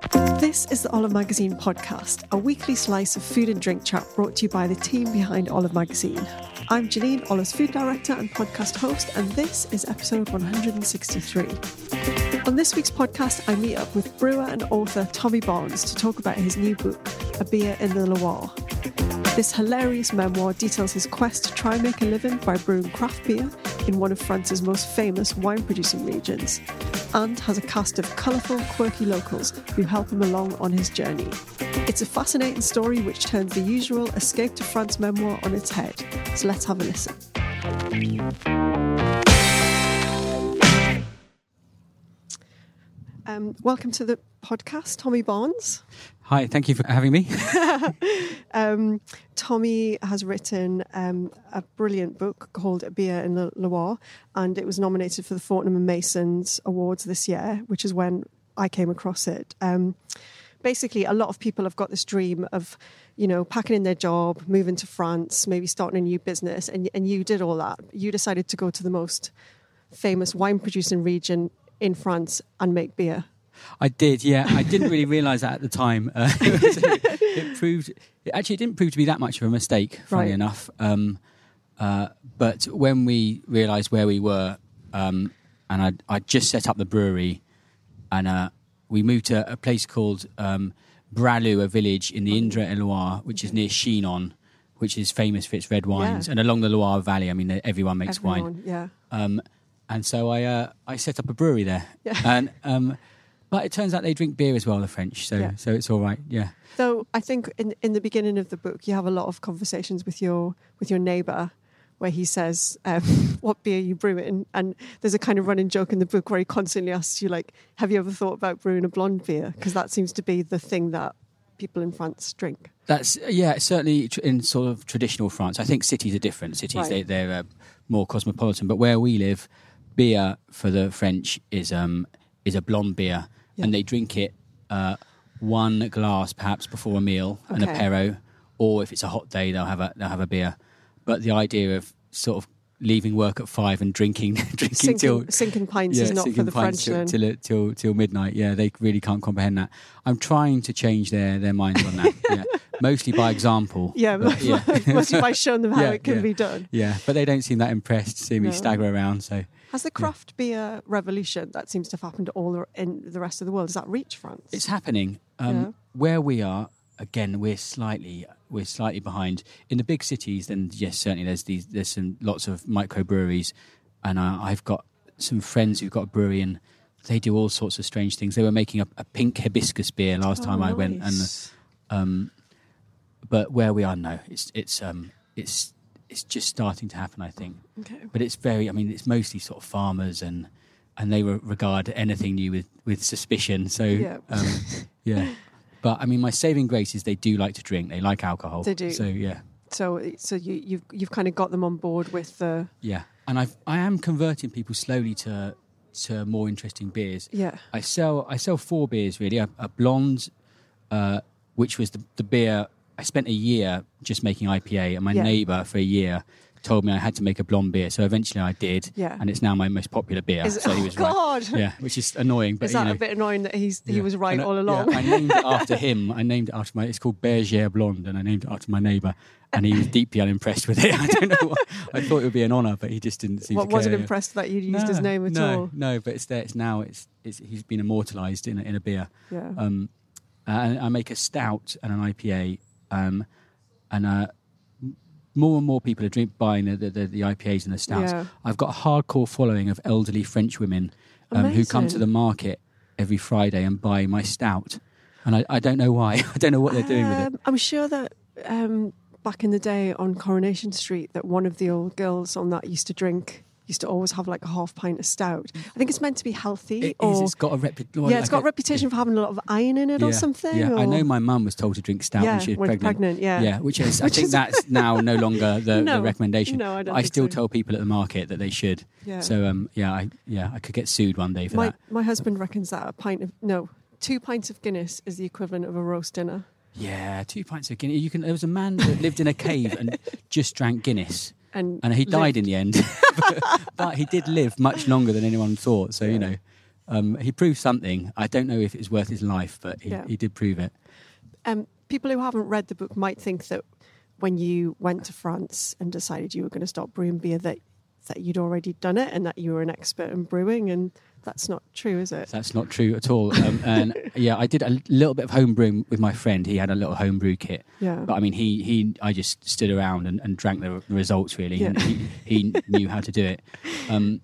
This is the Olive Magazine podcast, a weekly slice of food and drink chat brought to you by the team behind Olive Magazine. I'm Janine, Olive's food director and podcast host, and this is episode 163. On this week's podcast, I meet up with brewer and author Tommy Barnes to talk about his new book, A Beer in the Loire. This hilarious memoir details his quest to try and make a living by brewing craft beer in one of France's most famous wine producing regions, and has a cast of colourful, quirky locals who help him along on his journey. It's a fascinating story which turns the usual Escape to France memoir on its head. So let's have a listen. Um, welcome to the podcast, Tommy Barnes. Hi, thank you for having me. Um, Tommy has written um, a brilliant book called A Beer in the Loire, and it was nominated for the Fortnum and Masons Awards this year, which is when I came across it. Um, basically, a lot of people have got this dream of, you know, packing in their job, moving to France, maybe starting a new business, and and you did all that. You decided to go to the most famous wine producing region in France and make beer. I did, yeah. I didn't really realise that at the time. Uh, it proved, it actually, it didn't prove to be that much of a mistake, funny Right. enough. Um, uh, but when we realised where we were, um, and I I just set up the brewery, and uh, we moved to a place called um, Braslou, a village in the Indre et Loire, which is near Chinon, which is famous for its red wines, Yeah. and along the Loire Valley. I mean, everyone makes wine. Yeah. Um, and so I uh, I set up a brewery there. Yeah. And um, but it turns out they drink beer as well, the French. So Yeah. so it's all right. Yeah. So I think in in the beginning of the book you have a lot of conversations with your with your neighbour where he says, um, "What beer are you brewing?" And there's a kind of running joke in the book where he constantly asks you, like, "Have you ever thought about brewing a blonde beer?" Because that seems to be the thing that people in France drink. That's yeah, certainly in sort of traditional France. I think cities are different. Cities Right. they, they're uh, more cosmopolitan. But where we live, beer for the French is um is a blonde beer, Yeah. and they drink it uh, one glass perhaps before a meal, an Okay. apero, or if it's a hot day, they'll have a they'll have a beer. But the idea of sort of leaving work at five and drinking drinking till Sinking, sinking pints is not for the French. till, till, till till midnight. Yeah, they really can't comprehend that. I'm trying to change their their minds on that. yeah, mostly by example. Yeah, but, yeah, mostly by showing them how Yeah, it can yeah. be done. yeah. But they don't seem that impressed to see me No. stagger around. So Has the craft beer revolution that seems to have happened all in the rest of the world does that reach France? it's happening. Um, Yeah. Where we are, again, we're slightly we're slightly behind. In the big cities, then yes, certainly there's these there's some lots of microbreweries, and uh, I've got some friends who've got a brewery and. They do all sorts of strange things. They were making a, a pink hibiscus beer last time Oh, I went, and. Um, but where we are now, it's it's um, it's it's just starting to happen. I think, okay. but it's very. I mean, it's mostly sort of farmers and and they re- regard anything new with with suspicion. So Yeah. um, yeah. But I mean, my saving grace is they do like to drink. They like alcohol. They do. So yeah, So, so you, you've you've kind of got them on board with the yeah. And I've I am converting people slowly to to more interesting beers. yeah I sell I sell four beers really. A, a blonde, uh, which was the, the beer I spent a year just making IPA, and my Yeah. neighbour for a year told me I had to make a blonde beer. So eventually I did, Yeah. and it's now my most popular beer. Is so he oh, was right. God. Yeah, which is annoying. But is that you know, a bit annoying that he's he yeah. was right I- all yeah, along? I named it after him. I named it after my. It's called Bergère Blonde, and I named it after my neighbour. And he was deeply unimpressed with it. I don't know. What, I thought it would be an honour, but he just didn't seem What to wasn't care. impressed that you'd used his name at no, all. No, but it's there. It's now. It's, it's he's been immortalised in a, in a beer. Yeah. Um, and I make a stout and an IPA, um, and uh, more and more people are drink, buying the, the, the, the IPAs and the stouts. Yeah. I've got a hardcore following of elderly French women um, who come to the market every Friday and buy my stout, and I, I don't know why. I don't know what they're doing with it. Um, I'm sure that um, back in the day on Coronation Street, that one of the old girls on that used to drink, used to always have like a half pint of stout. I think it's meant to be healthy, It or is, It's got a reputation. yeah, it's got a reputation for having a lot of iron in it or something. Yeah, I know my mum was told to drink stout Yeah, when she was when pregnant. pregnant, yeah. yeah, which is I Which think is- that's now no longer the, No, the recommendation. no, I don't I still so. tell people at the market that they should. Yeah. So um, yeah, I yeah, I could get sued one day for my that. my husband reckons that a pint of no two pints of Guinness is the equivalent of a roast dinner. Yeah, two pints of Guinness. You can. There was a man that lived in a cave and just drank Guinness, And and he died lived. in the end. but, but he did live much longer than anyone thought. So Yeah. you know, um, he proved something. I don't know if it's worth his life, but he, Yeah. he did prove it. Um, people who haven't read the book might think that when you went to France and decided you were going to start brewing beer, that that you'd already done it and that you were an expert in brewing, and that's not true, is it? That's not true at all. Um, and yeah, I did a little bit of home brewing with my friend. He had a little homebrew kit. Yeah. But I mean, he, he I just stood around and, and drank the, the results really, and Yeah. he, he knew how to do it. Um,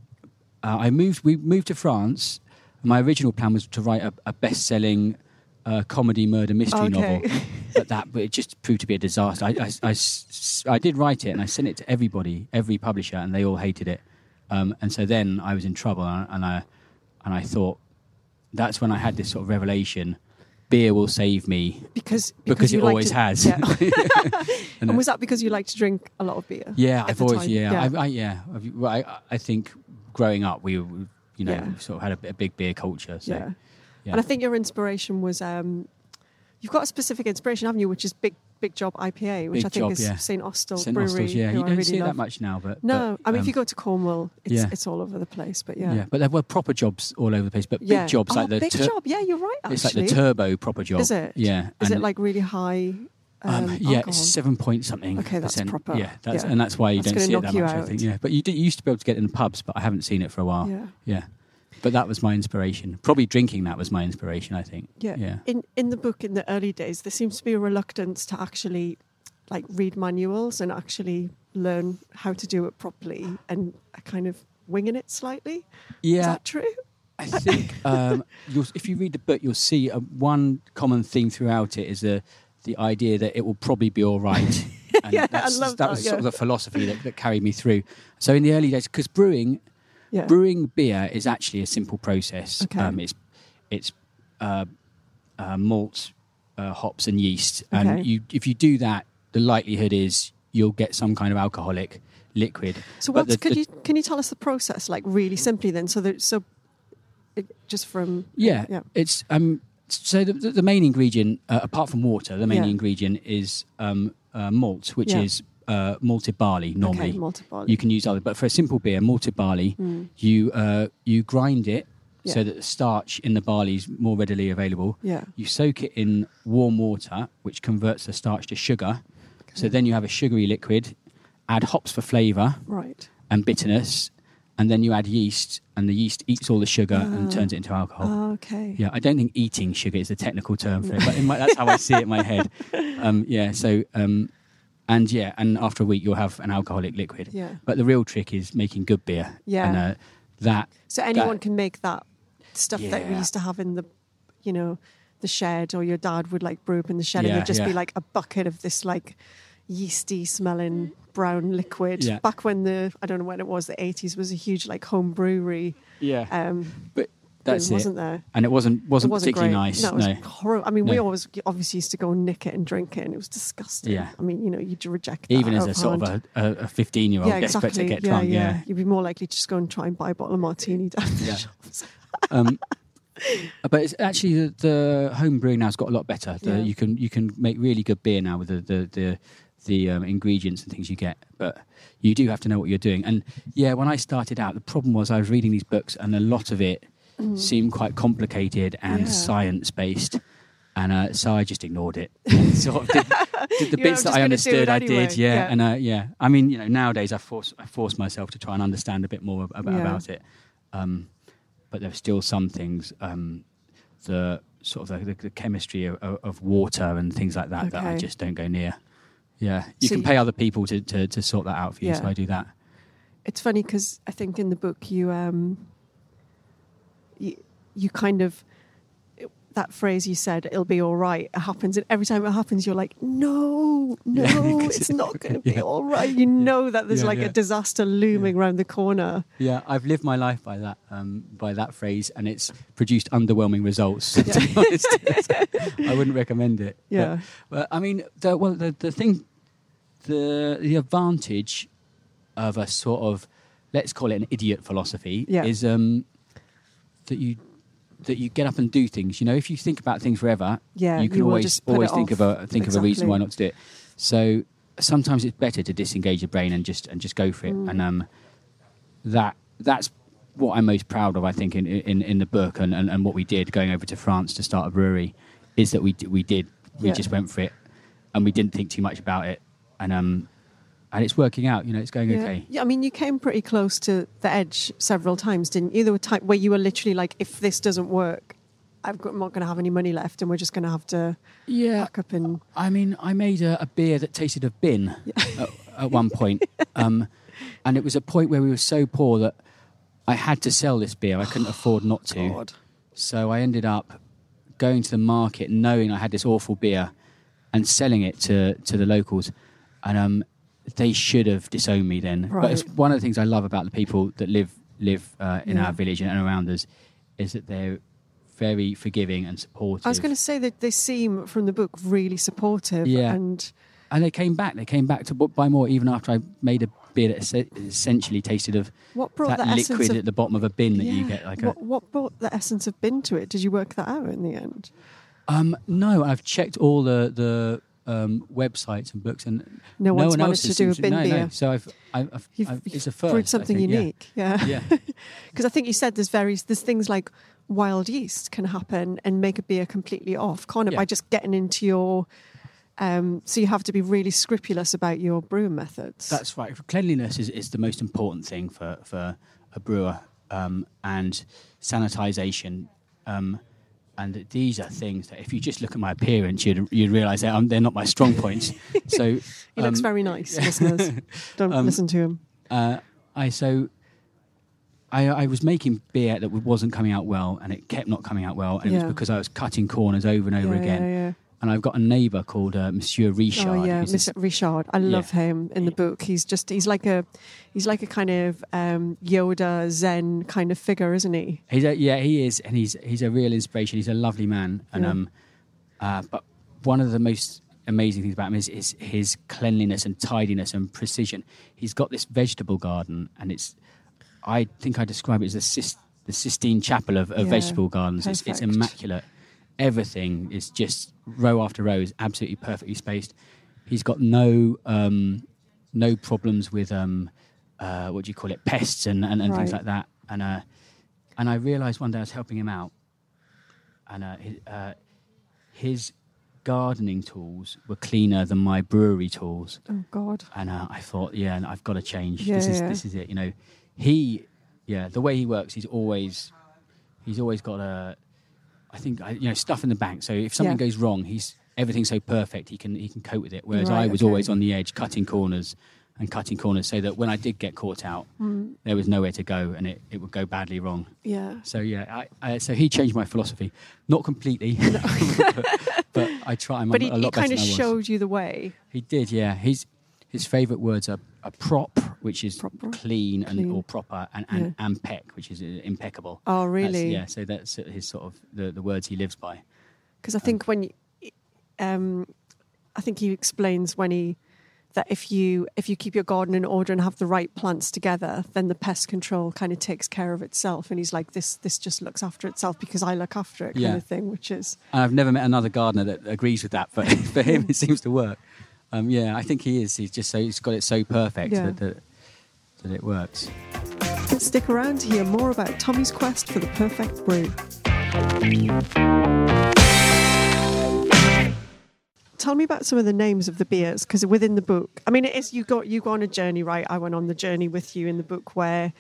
uh, I moved. We moved to France. My original plan was to write a, a best-selling uh, comedy murder mystery Okay. novel, but that but it just proved to be a disaster. I I I did write it and I sent it to everybody, every publisher, and they all hated it. Um, and so then I was in trouble, and I, and I and I thought that's when I had this sort of revelation: beer will save me because because, you it always to- has. Yeah. And, and was that because you like to drink a lot of beer? Yeah, I've always time? yeah, Yeah. I, I, yeah. I, I think growing up we, you know, Yeah. sort of had a, a big beer culture. So yeah. yeah. And I think your inspiration was um, you've got a specific inspiration, haven't you? Which is Big Big Job IPA, which Big I think Job, is yeah. St Austell St. Brewery. Austell's, yeah, you I don't really see love. that much now, but No, but, I mean if um, you go to Cornwall, it's yeah. it's all over the place. But yeah. yeah, but there were proper jobs all over the place. But yeah. big jobs oh, like the Big tur- Job. Yeah, you're right. Actually, it's like the turbo proper job. Is it? Yeah. Is and, it like really high? Um, Um, yeah, alcohol? it's seven point something. Okay, that's percent. proper. Yeah, that's, Yeah. and that's why you That's don't see it that much. I think. Yeah, but you, did, you used to be able to get it in pubs, but I haven't seen it for a while. Yeah. Yeah, but that was my inspiration. Probably drinking that was my inspiration. I think. Yeah. Yeah. In in the book, in the early days, there seems to be a reluctance to actually like read manuals and actually learn how to do it properly, and a kind of winging it slightly. Yeah. Is that true? I think um, you'll, if you read the book, you'll see uh, one common theme throughout it is the the idea that it will probably be all right. And Yeah, I love that that, was yeah. sort of the philosophy that, that carried me through. So in the early days, because brewing Yeah. brewing beer is actually a simple process. Okay. Um, it's it's uh, uh, malt, uh, hops, and yeast, Okay. and you if you do that, the likelihood is you'll get some kind of alcoholic liquid. So the- could the- you can you tell us the process like really simply then? So that so it, just from Yeah, yeah it's um. So the, the the main ingredient, uh, apart from water, the main Yeah. ingredient is um, uh, malt, which Yeah. is uh, malted barley. Normally, okay, malted barley. you can use other, but for a simple beer, malted barley, Mm. you uh, you grind it so that the starch in the barley is more readily available. yeah You soak it in warm water, which converts the starch to sugar. Okay. So then you have a sugary liquid. Add hops for flavour right and bitterness, and then you add yeast, and the yeast eats all the sugar and Ah. turns it into alcohol. Oh, okay Yeah, I don't think eating sugar is the technical term for it, but in my, that's how I see it in my head. Um, yeah, so um, and yeah, and after a week you'll have an alcoholic liquid. yeah But the real trick is making good beer. Yeah. and uh, that so anyone that- can make that stuff that we used to have in the you know the shed or your dad would like brew up in the shed and Yeah, there'd just be like a bucket of this like yeasty smelling brown liquid Yeah. back when the i don't know when it was the 80s was a huge like home brewery yeah, um but that's it. wasn't there And it wasn't wasn't, it wasn't particularly great. nice. No, it was no. horrible. I mean, we always obviously used to go and nick it and drink it, and it was disgusting. Yeah. I mean, you know, you'd reject Even as a sort hand. of a, 15 year old yeah, exactly. to get yeah, drunk. yeah, Yeah. You'd be more likely to just go and try and buy a bottle of martini down the Yeah. shops. um, but it's actually the, the home brewing now's got a lot better. The, Yeah. You can you can make really good beer now with the the the, the um, ingredients and things you get, but you do have to know what you're doing. And yeah, when I started out, the problem was I was reading these books, and a lot of it seemed quite complicated and Mm. Yeah. science based. And uh, so I just ignored it. sort of did, did the bits that I understood, I anyway, did. Yeah, yeah. and uh, yeah. I mean, you know, nowadays I force I force myself to try and understand a bit more ab- Yeah. about it. Um, but there's still some things, um, the sort of the, the, chemistry of, of, water and things like that that I just don't go near. Yeah, you So can you- pay other people to, to, to sort that out for you, so I do that. It's funny because I think in the book you um you, kind of that phrase you said it'll be all right it happens and every time it happens you're like no no Yeah, it's not going to be yeah. all right you know that there's Yeah, like yeah. a disaster looming around the corner Yeah, I've lived my life by that um, by that phrase, and it's produced underwhelming results. to be honest. I wouldn't recommend it. But- yeah But, I mean, the, well, the the thing, the the advantage of a sort of let's call it an idiot philosophy Yeah. is um, that you that you get up and do things. You know, if you think about things forever, Yeah, you can you always always think off. of a think of a reason why not to do it. So sometimes it's better to disengage your brain and just and just go for it. Mm. And um, that that's what I'm most proud of, I think, in in, in the book and, and, and what we did going over to France to start a brewery, is that we d- we did we Yeah. just went for it, and we didn't think too much about it, and um, and it's working out. You know, it's going Yeah. okay. Yeah, I mean, you came pretty close to the edge several times, didn't you? There were times where you were literally like, if this doesn't work, I've got, I'm not going to have any money left, and we're just going to have to Yeah, pack up and. I mean, I made a, a beer that tasted of bin at, at one point, um, and it was a point where we were so poor that I had to sell this beer. I couldn't afford not to. God. So I ended up going to the market, knowing I had this awful beer, and selling it to to the locals, and um, they should have disowned me then. But it's one of the things I love about the people that live live uh, in Yeah. our village and around us, is that they're very forgiving and supportive. I was going to say that they seem from the book really supportive, Yeah. and and they came back. They came back to buy more even after I made a beer that essentially tasted of what brought that liquid of at the bottom of a bin that you get. Like what, what brought the essence of bin to it? Did you work that out in the end? um, no, I've checked all the the um, websites and books, and No one's one managed else to do a bin no, beer. No. So I've, I've, I've, it's a first. I something think, unique, yeah. Yeah, Because I think you said there's various there's things like wild yeast can happen and make a beer completely off, can't it? Yeah. By just getting into your um, so you have to be really scrupulous about your brewing methods. that's right. Cleanliness is, is the most important thing for for a brewer, um, and sanitization. Um, and these are things that, if you just look at my appearance, you'd you'd realise that um, they're not my strong points. So he looks um, very nice, listeners. Don't um, listen to him. uh, I so I, I was making beer that wasn't coming out well, and it kept not coming out well, and it was because I was cutting corners over and over yeah, again. Yeah, yeah. And I've got a neighbour called uh, Monsieur Richard. Oh yeah, this- Richard. I love him in the book. He's just he's like a he's like a kind of um, Yoda Zen kind of figure, isn't he? He's a, yeah, he is, and he's he's a real inspiration. He's a lovely man, and Yeah. um, uh, but one of the most amazing things about him is, is his cleanliness and tidiness and precision. He's got this vegetable garden, and it's I think I describe it as the, Sis, the Sistine Chapel of, of Yeah, vegetable gardens. It's, it's immaculate. Everything is just row after row is absolutely perfectly spaced. He's got no um, no problems with um, uh, what do you call it pests and, and, and things like that. And uh, and I realised one day I was helping him out, and uh, his, uh, his gardening tools were cleaner than my brewery tools. Oh God. And uh, I thought, yeah, I've got to change. Yeah, this is yeah. this is it. You know, he, yeah, the way he works, he's always, he's always got a, I think, I- you know, stuff in the bank. So if something Yeah. goes wrong, he's everything's so perfect. He can he can cope with it. Whereas Right, I was okay. always on the edge, cutting corners and cutting corners, so that when I did get caught out, Mm. there was nowhere to go, and it, it would go badly wrong. Yeah. So yeah, I, I, so he changed my philosophy, not completely, but I try. I'm But a he, kind of showed you the way. He did, yeah. His his favourite words are a prop, which is Proper? clean and Clean. or proper, and and, and peck, which is uh, impeccable. Oh That's- really? yeah. So that's his sort of the, the words he lives by. Because I think when you, um, I think he explains when he that if you if you keep your garden in order and have the right plants together, then the pest control kind of takes care of itself. And he's like, this this just looks after itself because I look after it, kind Yeah. of thing. Which is And I've never met another gardener that agrees with that, but for him it seems to work. Um, yeah, I think he is. He's just so he's got it so perfect Yeah. that, that that it works. stick around to hear more about Tommy's quest for the perfect brew. Tell me about some of the names of the beers because within the book, I mean, it is you got you go on a journey, right? I went on the journey with you in the book where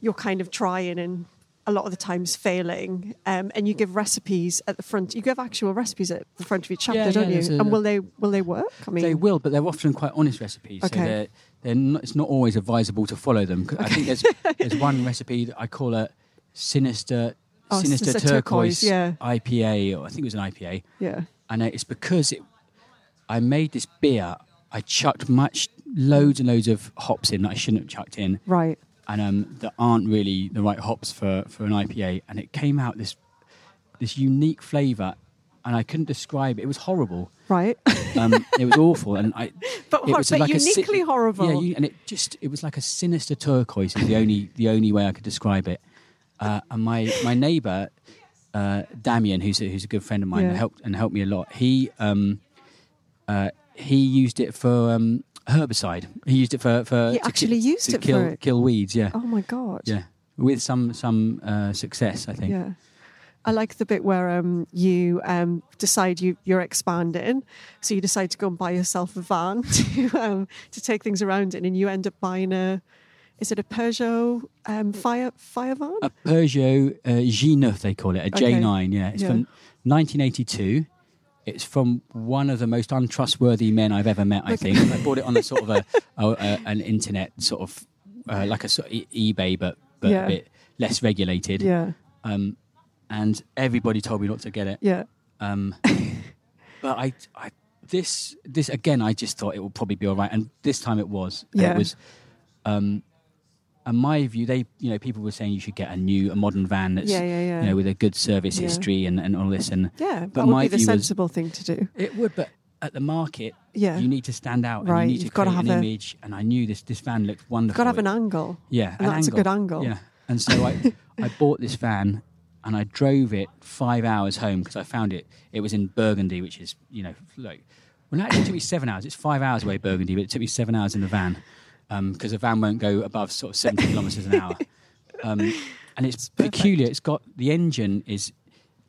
you're kind of trying and a lot of the times failing, um, and you give recipes at the front. You give actual recipes at the front of each chapter, Yeah, don't yeah, you? a- and will they will they work? I mean, they will, but they're often quite honest recipes. Okay. So they're, they're not, it's not always advisable to follow them. 'Cause I think there's, there's one recipe that I call a sinister, Oh, sinister Sinister turquoise, Turquoise, yeah. IPA, or I think it was an IPA. yeah, And uh, it's because it, I made this beer. I chucked much, loads and loads of hops in that I shouldn't have chucked in, right. And um, that aren't really the right hops for, for an IPA. And it came out this this unique flavour, and I couldn't describe it. It was horrible. Right, Um, it was awful, and I. but, it was but like a uniquely horrible. Yeah, and it just it was like a sinister turquoise. Is the only the only way I could describe it. Uh, and my my neighbour uh, Damien, who's a, who's a good friend of mine, Yeah. and helped and helped me a lot. He um, uh, he used it for um, herbicide. He used it for for He actually ki- used to it for kill it? kill weeds. Yeah, oh my god. yeah. with some some uh, success, I think. Yeah. I like the bit where um, you um, decide you, you're expanding. So you decide to go and buy yourself a van to, um, to take things around in, and you end up buying a, is it a Peugeot um, fire, fire van? A Peugeot uh, G9, they call it, a Okay. J9. Yeah, it's Yeah. from 1982. It's from one of the most untrustworthy men I've ever met. I think I bought it on a sort of a, a, a an internet sort of uh, like a sort of e- eBay, but but Yeah. a bit less regulated. yeah, Um, and everybody told me not to get it. yeah, Um, but I, I, this, this again, I just thought it would probably be all right, and this time it was. Yeah. It was. Um, and my view, they, you know, people were saying you should get a new, a modern van that's, yeah, yeah, yeah. you know, with a good service history and, and all this, and yeah, but that would my be the view was- sensible thing to do. it would, but at the market, Yeah. you need to stand out, Right, and you need to you've gotta create an a- image. And I knew this, this van looked wonderful. Got to have an angle. yeah, and an that's a good angle. Yeah, and so I, I bought this van and I drove it five hours home because I found it. It was in Burgundy, which is you know like well, actually it took me seven hours. It's five hours away Burgundy, but it took me seven hours in the van because the van won't go above sort of seventy kilometres an hour. Um, and it's perfect. peculiar. It's got the engine is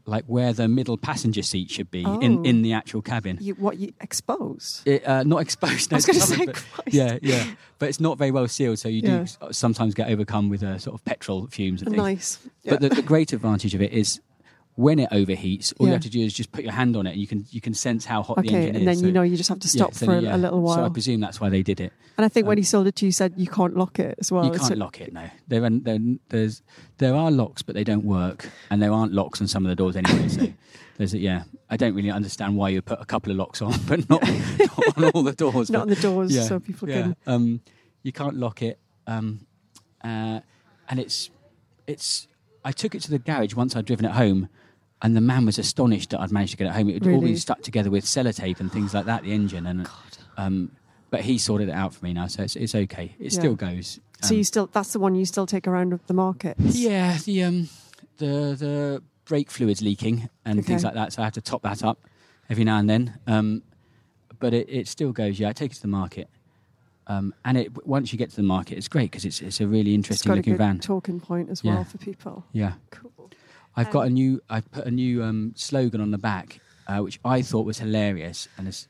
like where the middle passenger seat should be Oh. in, in the actual cabin. You, what you expose? It, uh, not exposed. No, I was going to say, but- yeah, yeah, but it's not very well sealed, so you do Yeah. s- sometimes get overcome with uh, sort of petrol fumes and things. nice. But the, the great advantage of it is when it overheats, all Yeah. you have to do is just put your hand on it, and you can you can sense how hot the engine is Okay, and then So- you know you just have to yeah, stop so, for a, yeah. a little while. So I presume that's why they did it. and I think when um, he sold it to you, said you can't lock it as well. you can't a- lock it. No, there there's there are locks, but they don't work, and there aren't locks on some of the doors anyway. So there's a, yeah, I don't really understand why you put a couple of locks on, but not, not on all the doors. Not but- on the doors, yeah, so people yeah. can. Um, you can't lock it, um, uh, and it's it's. I took it to the garage once I'd driven it home, and the man was astonished that I'd managed to get it home. It had all Really? been stuck together with sellotape and things like that. The engine and. Um, but he sorted it out for me now, so it's, it's okay. It Yeah. still goes. So Um, you still that's the one you still take around of the market. yeah, the um, the the brake fluid's leaking and things like that, so I have to top that up every now and then. Um, but it, it still goes. Yeah, I take it to the market, um, and it once you get to the market, it's great because it's it's a really interesting looking van. talking point as well Yeah. for people. Yeah, Cool. I've got Um, a new. I've put a new um, slogan on the back, uh, which I thought was hilarious, and it's,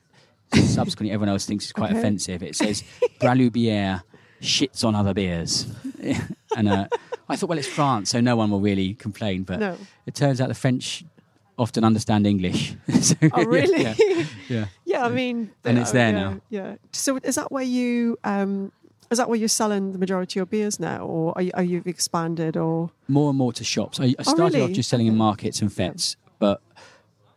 subsequently everyone else thinks it's quite Okay. offensive. It says "Bralubière shits on other beers," and uh, I thought, well, it's France, so no one will really complain. But No. it turns out the French often understand English. So, Oh really? yeah, yeah. Yeah, I mean, And it's there yeah, now. Yeah. So is that where you um, is that where you're selling the majority of your beers now, or are you, are you expanded, or more and more to shops. I, I Oh, started really? off just selling in markets and fets, but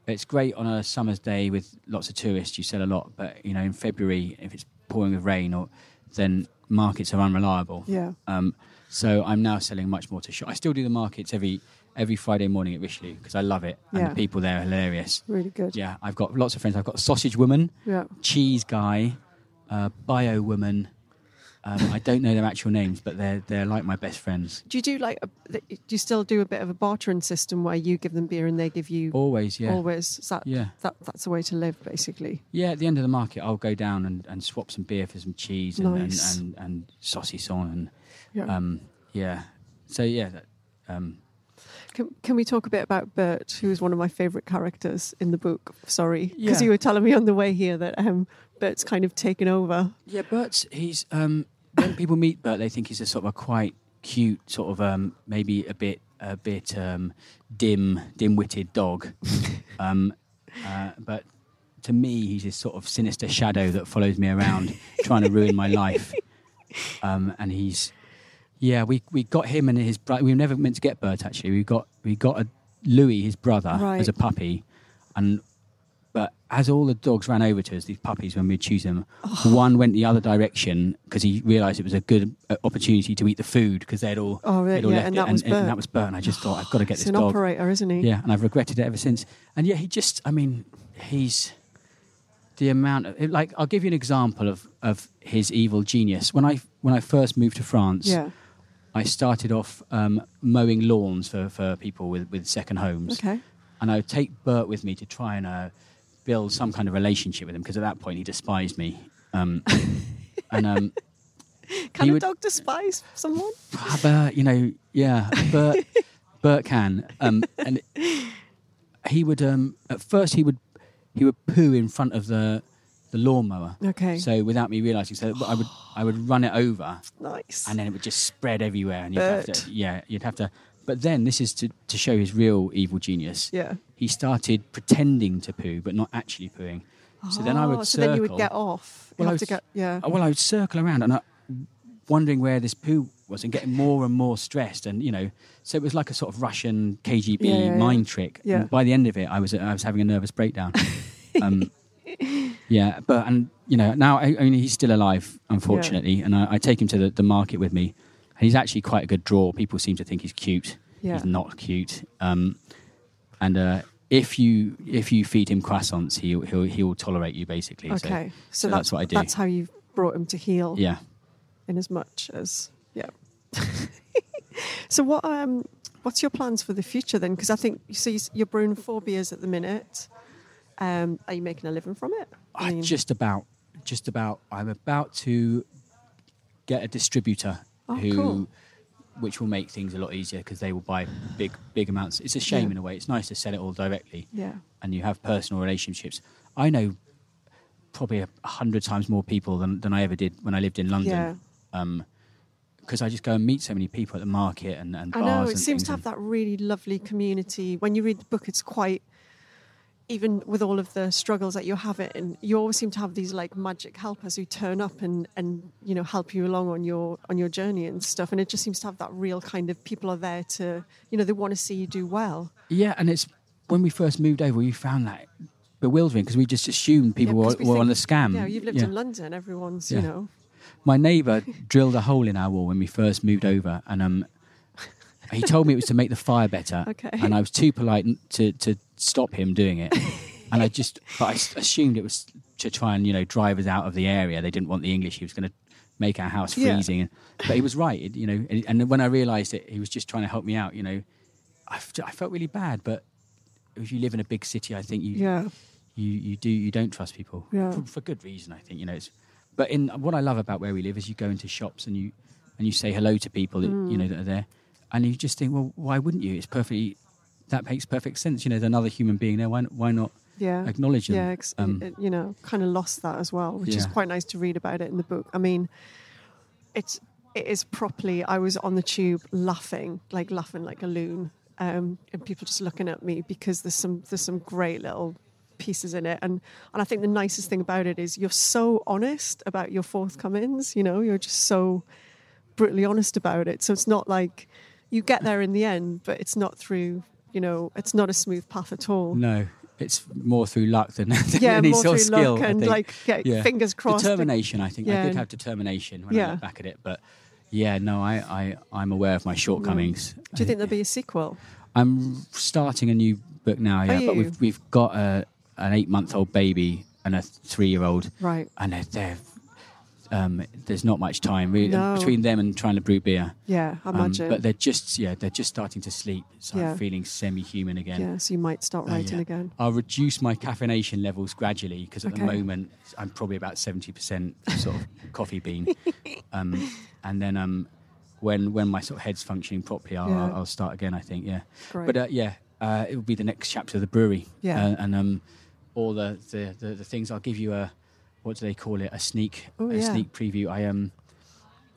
it's great on a summer's day with lots of tourists. You sell a lot, but you know in February if it's pouring with rain, or then markets are unreliable. yeah? Um, so I'm now selling much more to shop. I still do the markets every every Friday morning at Richelieu because I love it, and Yeah. the people there are hilarious. Really good. Yeah, I've got lots of friends. I've got sausage woman, Yeah. cheese guy, uh, bio woman. Um, I don't know their actual names, but they're they're like my best friends. Do you do like a, do you still do a bit of a bartering system where you give them beer and they give you Always, yeah, always? That, yeah. that that's a way to live basically. Yeah, at the end of the market, I'll go down and, and swap some beer for some cheese and, Nice. and, and, and saucisson and Yeah. um, yeah. So yeah, that, um, Can, can we talk a bit about Bert, who is one of my favourite characters in the book? Sorry, because Yeah. you were telling me on the way here that um, Bert's kind of taken over. yeah. Bert's he's um, when people meet Bert, they think he's a sort of a quite cute, sort of um, maybe a bit a bit um, dim dim-witted dog, um, uh, but to me, he's this sort of sinister shadow that follows me around, trying to ruin my life. Um, and he's, yeah, we, we got him and his brother. We were never meant to get Bert actually. We got we got a Louis, his brother, Right. as a puppy, and but as all the dogs ran over to us, these puppies, when we'd choose them, Oh. one went the other direction because he realised it was a good uh, opportunity to eat the food because they'd all, Oh, all yeah, left and it, that was and, Bert. that was Bert. And I just thought I've got to get He's this an dog. operator, isn't he? Yeah, and I've regretted it ever since. And yeah, he just, I mean, he's the amount of like. I'll give you an example of of his evil genius. When I when I first moved to France, Yeah. I started off um, mowing lawns for for people with with second homes, Okay. and I would take Bert with me to try and uh, build some kind of relationship with him because at that point he despised me. Um, and um, Can a would- dog despise someone? Bert, you know, yeah, Bert, Bert can. Um, and he would, um, at first, he would, he would poo in front of the, the lawnmower. Okay. So without me realizing, so I would, I would run it over, Nice. and then it would just spread everywhere, and you'd have to, yeah, you'd have to. But then this is to, to show his real evil genius. yeah. He started pretending to poo, but not actually pooing. So then I Oh, would so circle. then you would get off. Well, I to get yeah. Well, I would circle around and I, wondering where this poo was and getting more and more stressed. And, you know, so it was like a sort of Russian KGB Yeah, yeah, yeah. mind trick. Yeah. And by the end of it, I was, I was having a nervous breakdown. um, yeah, but, and, you know, now I, only he's still alive, unfortunately. And I, I take him to the, the market with me. And he's actually quite a good draw. People seem to think he's cute. Yeah. He's not cute. Um, and, uh, if you if you feed him croissants, he he'll he will tolerate you basically. So- Okay. so that's what I do. That's how you've brought him to heel. yeah. in as much as yeah. so what um what's your plans for the future then? Because I think you see you're brewing four beers at the minute. Um, are you making a living from it? I mean- just about, just about. I'm about to get a distributor Oh, who, cool. which will make things a lot easier because they will buy big, big amounts. It's a shame Yeah. in a way. It's nice to sell it all directly, yeah. and you have personal relationships. I know probably a hundred times more people than, than I ever did when I lived in London. Yeah. Um, because I just go and meet so many people at the market and, and I know it seems to have that really lovely community. When you read the book, it's quite even with all of the struggles that you have it and you always seem to have these like magic helpers who turn up and and you know help you along on your on your journey and stuff and it just seems to have that real kind of people are there to you know they want to see you do well Yeah, and it's when we first moved over, we found that bewildering because we just assumed people Yeah, were, we were on think- the scam. yeah you've lived Yeah. in london everyone's Yeah. you know My neighbour drilled a hole in our wall when we first moved over, and um, he told me it was to make the fire better. Okay. And I was too polite to to stop him doing it, and I just, but I assumed it was to try and you know drive us out of the area. They didn't want the English. He was going to make our house freezing, and, but he was right. It, you know, and, and when I realised it, he was just trying to help me out. You know, I, I felt really bad, but if you live in a big city, I think you yeah you you do you don't trust people Yeah. for, for good reason. I think you know. It's, but in what I love about where we live is you go into shops and you and you say hello to people that you know Mm. that are there, and you just think, well, why wouldn't you? It's perfectly that makes perfect sense. You know, there's another human being there. Why why not yeah acknowledge them? yeah ex- Um, it- you know kind of lost that as well which is quite nice to read about it in the book i mean it's it is properly i was on the tube laughing like laughing like a loon um, and people just looking at me because there's some there's some great little pieces in it and and i think the nicest thing about it is you're so honest about your forthcomings you know you're just so brutally honest about it so it's not like you get there in the end but it's not through you know it's not a smooth path at all no, it's more through luck than, than yeah, any more sort through of skill. luck and like get Yeah. fingers crossed. determination. I think I Yeah. did have determination when I Yeah. look back at it, but yeah, no, I, I I'm aware of my mm. shortcomings. Do you think there'll be a sequel? I'm starting a new book now, yeah. But we've we've got a, an eight month old baby and a three year old, Right. and they're, they're um, there's not much time really No. between them and trying to brew beer. Yeah, I Um, imagine. but they're just yeah, they're just starting to sleep, so Yeah. I'm feeling semi human again. yeah, so you might start Uh, writing yeah. again. I'll reduce my caffeination levels gradually because at the moment I'm probably about seventy percent sort of coffee bean, um, and then um, when when my sort of head's functioning properly, I'll, Yeah. I'll, I'll start again. I think yeah. Great. But uh, yeah, uh, it will be the next chapter of the brewery. Yeah. Uh, and um, all the, the, the, the things. I'll give you a what do they call it? A sneak Oh, a yeah. sneak preview. I um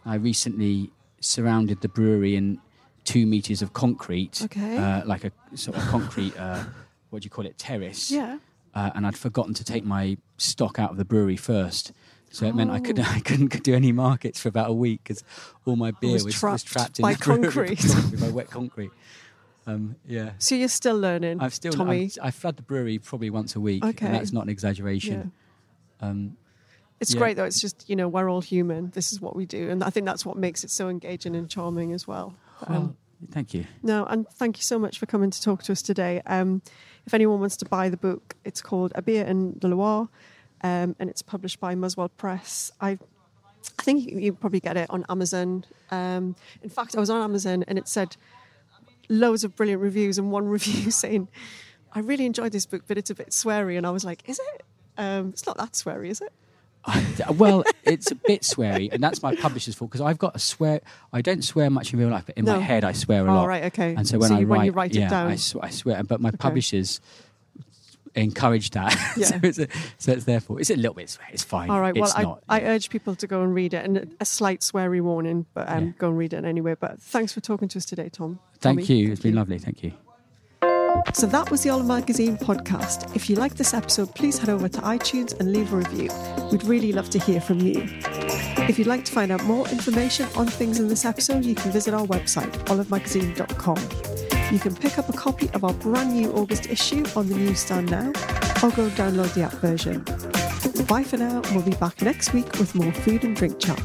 I recently surrounded the brewery in two meters of concrete. Okay. Uh, like a sort of concrete. Uh, what do you call it? Terrace. yeah. Uh, and I'd forgotten to take my stock out of the brewery first. So it meant I could Oh. I couldn't do any markets for about a week because all my beer was was, trapped was trapped in by concrete. by wet concrete. Um, yeah, So you're still learning, I've still Tommy. I'm, I flood the brewery probably once a week, Okay. and that's not an exaggeration. Um, It's yeah. great though. It's just you know we're all human. This is what we do, and I think that's what makes it so engaging and charming as well. But, um, well, thank you. No, and thank you so much for coming to talk to us today. Um, if anyone wants to buy the book, it's called A Beer in the Loire, um, and it's published by Muswell Press. I, I think you, you probably get it on Amazon. Um, in fact, I was on Amazon and it said loads of brilliant reviews, and one review saying, "I really enjoyed this book, but it's a bit sweary," and I was like, "Is it? Um, it's not that sweary, is it?" well, it's a bit sweary, and that's my publisher's fault because I've got a swear. I don't swear much in real life, but in No. my head I swear a Oh, lot. right, okay. And so when So I you- write, when you write it yeah, down. I, sw- I swear. But my Okay. publishers encourage that, Yeah. so, it's a, so it's therefore it's a little bit swear. It's fine. All right. Well, it's I, not. I yeah. urge people to go and read it, and a slight sweary warning, but um, Yeah. go and read it anyway. But thanks for talking to us today, Tom. Thank Tommy. you. It's been lovely. Thank you. So that was the Olive Magazine podcast. If you like this episode, please head over to iTunes and leave a review. We'd really love to hear from you. If you'd like to find out more information on things in this episode, you can visit our website, olivemagazine.com. You can pick up a copy of our brand new August issue on the newsstand now, or go download the app version. Bye for now, we'll be back next week with more food and drink chat.